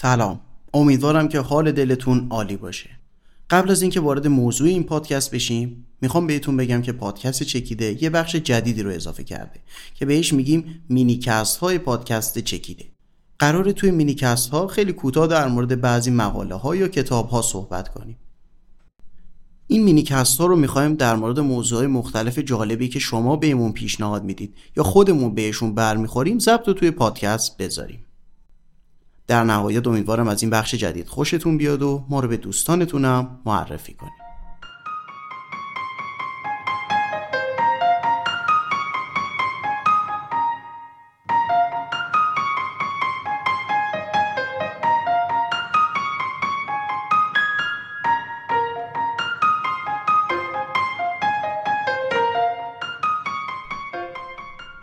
سلام. امیدوارم که حال دلتون عالی باشه. قبل از اینکه وارد موضوع این پادکست بشیم می‌خوام بهتون بگم که پادکست چکیده یه بخش جدیدی رو اضافه کرده که بهش میگیم minicast های پادکست چکیده. قراره توی minicast ها خیلی کوتاه در مورد بعضی مقاله ها یا کتاب ها صحبت کنیم. این minicast ها رو می‌خوایم در مورد موضوع مختلف جالبی که شما بهمون پیشنهاد می‌دید یا خودمون بهشون برمیخوریم ضبط رو توی پادکست بذاریم. در نهایت امیدوارم از این بخش جدید خوشتون بیاد و ما رو به دوستانتونم معرفی کنید.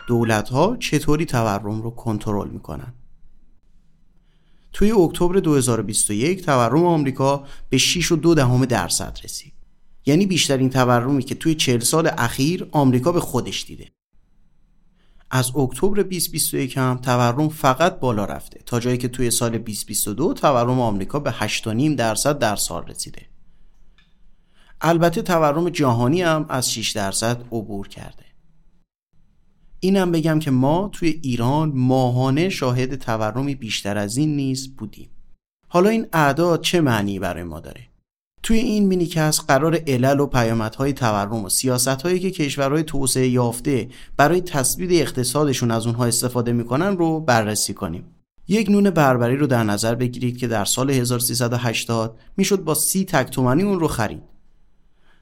دولت ها چطوری تورم رو کنترل می‌کنن؟ توی اکتبر 2021 تورم آمریکا به 6 و دو دهم درصد رسید. یعنی بیشترین تورمی که توی 40 سال اخیر آمریکا به خودش دیده. از اکتبر 2021 هم تورم فقط بالا رفته تا جایی که توی سال 2022 تورم آمریکا به 8.5 درصد در سال رسیده. البته تورم جهانی هم از 6 درصد عبور کرده. اینم بگم که ما توی ایران ماهانه شاهد تورمی بیشتر از این نیز بودیم. حالا این اعداد چه معنی برای ما داره؟ توی این مینیکست قرار علل و پیامدهای تورم و سیاستهایی که کشورهای توسعه یافته برای تثبیت اقتصادشون از اونها استفاده می‌کنن رو بررسی کنیم. یک نون بربری رو در نظر بگیرید که در سال 1380 می‌شد با سی تک تومنی اون رو خرید.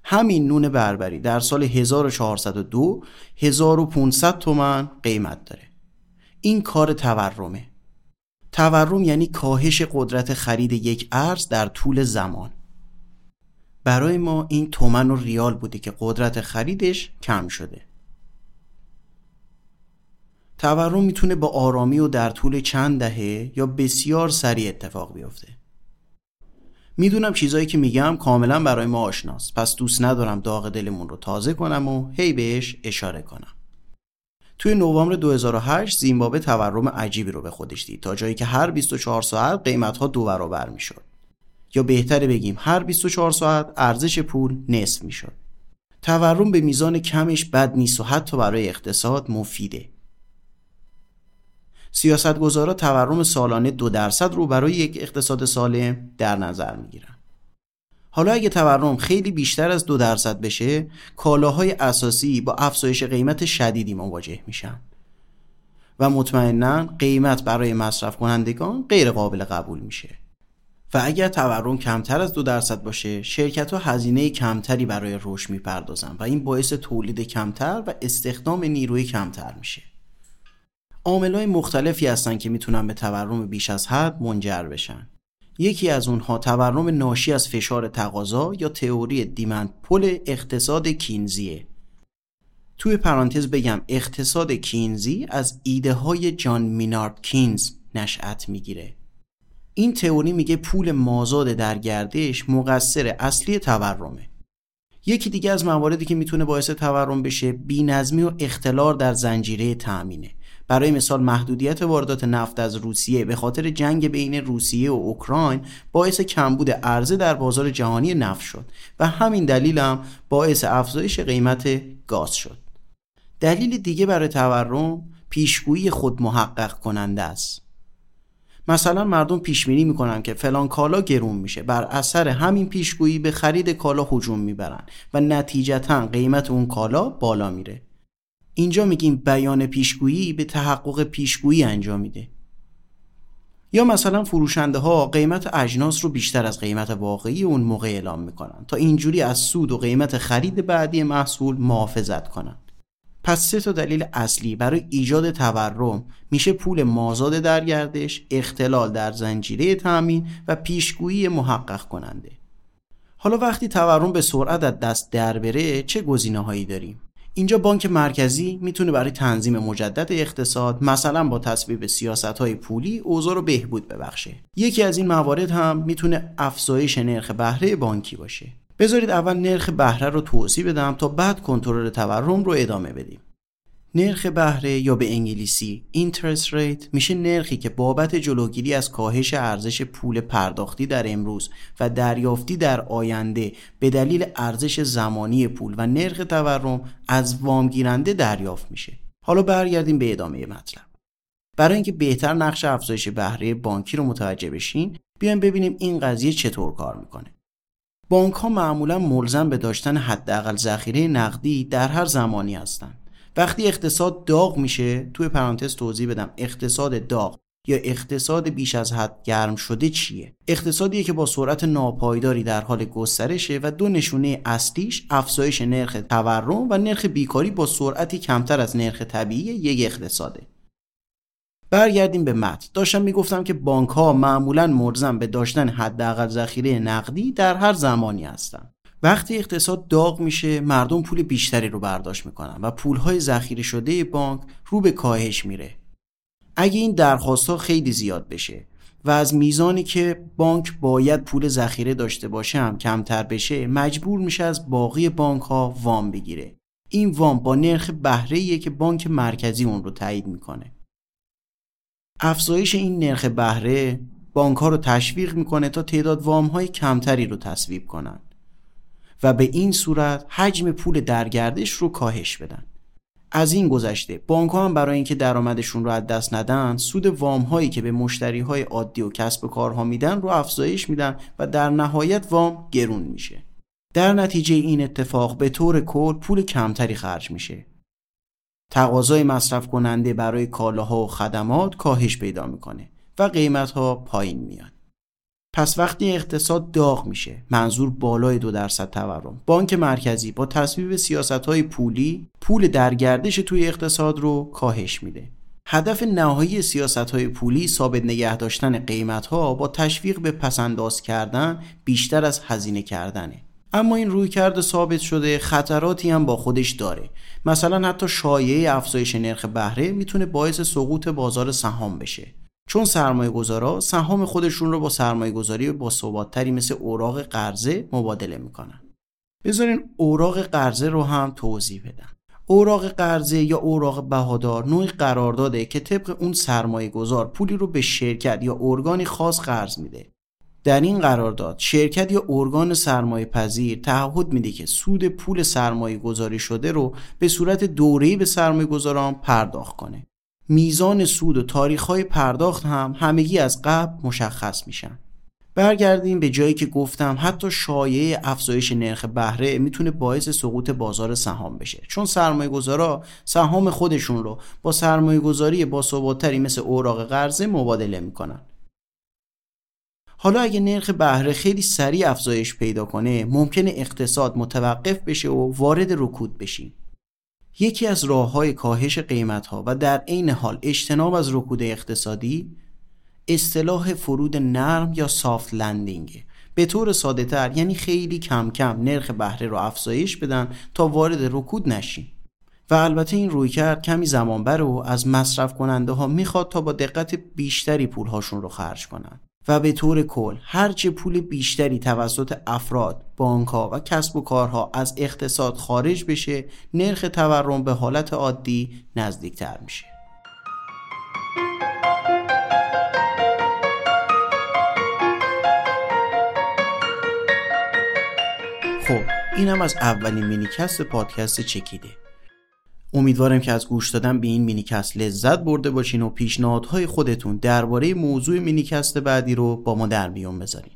همین نون بربری در سال 1402 1500 تومن قیمت داره. این کار تورمه. تورم یعنی کاهش قدرت خرید یک ارز در طول زمان. برای ما این تومن و ریال بوده که قدرت خریدش کم شده. تورم می‌تونه با آرامی و در طول چند دهه یا بسیار سریع اتفاق بیفته. می‌دونم چیزایی که میگم کاملا برای ما آشناست. پس دوست ندارم داغ دلمون رو تازه کنم و هی بهش اشاره کنم. توی نوامبر 2008 زیمبابوه تورم عجیبی رو به خودش دید تا جایی که هر 24 ساعت قیمت ها دو برابر می‌شد. یا بهتره بگیم هر 24 ساعت ارزش پول نصف می‌شد. تورم به میزان کمش بد نیست و حتی برای اقتصاد مفیده. سیاستگزارا تورم سالانه دو درصد رو برای یک اقتصاد سالم در نظر می‌گیرن. حالا اگه تورم خیلی بیشتر از دو درصد بشه کالاهای اساسی با افزایش قیمت شدیدی مواجه میشن. و مطمئنا قیمت برای مصرف کنندگان غیر قابل قبول میشه. و اگر تورم کمتر از دو درصد باشه شرکت ها هزینه کمتری برای رشد می‌پردازن و این باعث تولید کمتر و استخدام نیروی کمتر میشه. های مختلفی هستن که می‌تونن به تورم بیش از حد منجر بشن. یکی از اونها تورم ناشی از فشار تقاضا یا تئوری دیمند پل اقتصاد کینزیه. توی پرانتز بگم اقتصاد کینزی از ایده های جان مینارد کینز نشأت می‌گیره. این تئوری میگه پول مازاد در گردش مقصر اصلی تورمه. یکی دیگه از مواردی که می‌تونه باعث تورم بشه بینظمی و اختلال در زنجیره تأمینه. برای مثال محدودیت واردات نفت از روسیه به خاطر جنگ بین روسیه و اوکراین باعث کمبود عرضه در بازار جهانی نفت شد و همین دلیل هم باعث افزایش قیمت گاز شد. دلیل دیگه برای تورم پیشگویی خود محقق کننده است. مثلا مردم پیش بینی می‌کنن که فلان کالا گرون میشه بر اثر همین پیشگویی به خرید کالا هجوم می‌برن و نتیجتا قیمت اون کالا بالا میره. اینجا میگیم بیان پیشگویی به تحقق پیشگویی انجام میده یا مثلا فروشنده ها قیمت اجناس رو بیشتر از قیمت واقعی اون موقع اعلام می‌کنن تا اینجوری از سود و قیمت خرید بعدی محصول محافظت کنن پس سه تا دلیل اصلی برای ایجاد تورم میشه پول مازاد در گردش، اختلال در زنجیره تامین و پیشگویی محقق کننده. حالا وقتی تورم به سرعت از دست در بره چه گزینه هایی داریم؟ اینجا بانک مرکزی می‌تونه برای تنظیم مجدد اقتصاد مثلا با تصویب سیاست های پولی اوضاع رو بهبود ببخشه. یکی از این موارد هم می‌تونه افزایش نرخ بهره بانکی باشه. بذارید اول نرخ بهره رو توضیح بدم تا بعد کنترل تورم رو ادامه بدیم. نرخ بهره یا به انگلیسی interest rate میشه نرخی که بابت جلوگیری از کاهش ارزش پول پرداختی در امروز و دریافتی در آینده به دلیل ارزش زمانی پول و نرخ تورم از وامگیرنده دریافت میشه. حالا برگردیم به ادامه مطلب. برای اینکه بهتر نقش افزایش بهره بانکی رو متوجه بشین بیایم ببینیم این قضیه چطور کار می‌کنه. بانک ها معمولا ملزم به داشتن حداقل ذخیره نقدی در هر زمانی هستند وقتی اقتصاد داغ میشه توی پرانتز توضیح بدم. اقتصاد داغ یا اقتصاد بیش از حد گرم شده چیه؟ اقتصادیه که با سرعت ناپایداری در حال گسترشه و دو نشونه اصلیش افزایش نرخ تورم و نرخ بیکاری با سرعتی کمتر از نرخ طبیعی یک اقتصاده. برگردیم به متن. داشتم می‌گفتم که بانک ها معمولا ملزم به داشتن حداقل ذخیره نقدی در هر زمانی هستند. وقتی اقتصاد داغ میشه مردم پول بیشتری رو برداشت می‌کنن و پولهای ذخیره شده بانک رو به کاهش میره. اگه این درخواست ها خیلی زیاد بشه و از میزانی که بانک باید پول ذخیره داشته باشه هم کمتر بشه مجبور میشه از باقی بانک ها وام بگیره. این وام با نرخ بهره که بانک مرکزی اون رو تایید می‌کنه. افزایش این نرخ بهره بانک ها رو تشویق می‌کنه تا تعداد وام های کمتری رو تصویب کنند و به این صورت حجم پول درگردش رو کاهش بدن. از این گذشته بانک ها هم برای اینکه درآمدشون رو از دست ندن سود وام هایی که به مشتری های عادی و کسب و کارها میدن رو افزایش میدن و در نهایت وام گرون میشه. در نتیجه این اتفاق به طور کل پول کمتری خرج میشه. تقاضای مصرف کننده برای کالاها و خدمات کاهش پیدا می‌کنه و قیمت ها پایین میاد. پس وقتی اقتصاد داغ میشه منظور بالای دو درصد تورم. بانک مرکزی با تصویب سیاست های پولی پول درگردش توی اقتصاد رو کاهش میده. هدف نهایی سیاست های پولی ثابت نگه داشتن قیمت ها با تشویق به پسنداز کردن بیشتر از هزینه کردنه. اما این روی کرده ثابت شده خطراتی هم با خودش داره. مثلا حتی شایعه افزایش نرخ بهره می‌تونه باعث سقوط بازار سهام بشه. چون سرمایه گذارا سهام خودشون رو با سرمایه گذاری با ثباتتری مثل اوراق قرضه مبادله می‌کنن. بذارین اوراق قرضه رو هم توضیح بدم. اوراق قرضه یا اوراق بهادار نوعی قرارداده که طبق اون سرمایه گذار پولی رو به شرکت یا ارگانی خاص قرض میده. در این قرارداد شرکت یا ارگان سرمایه پذیر تعهد میده که سود پول سرمایه گذاری شده رو به صورت دوره‌ای به سرمایه گذاران پرداخت کنه. میزان سود و تاریخ های پرداخت هم همگی از قبل مشخص میشن. برگردیم به جایی که گفتم حتی شایعه افزایش نرخ بهره می‌تونه باعث سقوط بازار سهام بشه. چون سرمایه گذارا سهام خودشون رو با سرمایه گذاری با ثباتتری مثل اوراق قرضه مبادله می‌کنن. حالا اگه نرخ بهره خیلی سریع افزایش پیدا کنه ممکنه اقتصاد متوقف بشه و وارد رکود بشیم. یکی از راه های کاهش قیمت ها و در عین حال اجتناب از رکود اقتصادی اصطلاح فرود نرم یا soft landing به طور ساده تر یعنی خیلی کم کم نرخ بهره رو افزایش بدن تا وارد رکود نشیم. و البته این رویکرد کمی زمان بر و از مصرف کننده ها می‌خواد تا با دقت بیشتری پولهاشون رو خرج کنند و به طور کل هرچه پول بیشتری توسط افراد، بانکها و کسب و کارها از اقتصاد خارج بشه نرخ تورم به حالت عادی نزدیکتر میشه. خب اینم از اولین minicast پادکست چکیده. امیدوارم که از گوش دادن به این minicast لذت برده باشین و پیشنهادهای خودتون درباره موضوع minicast بعدی رو با ما در میون بذارین.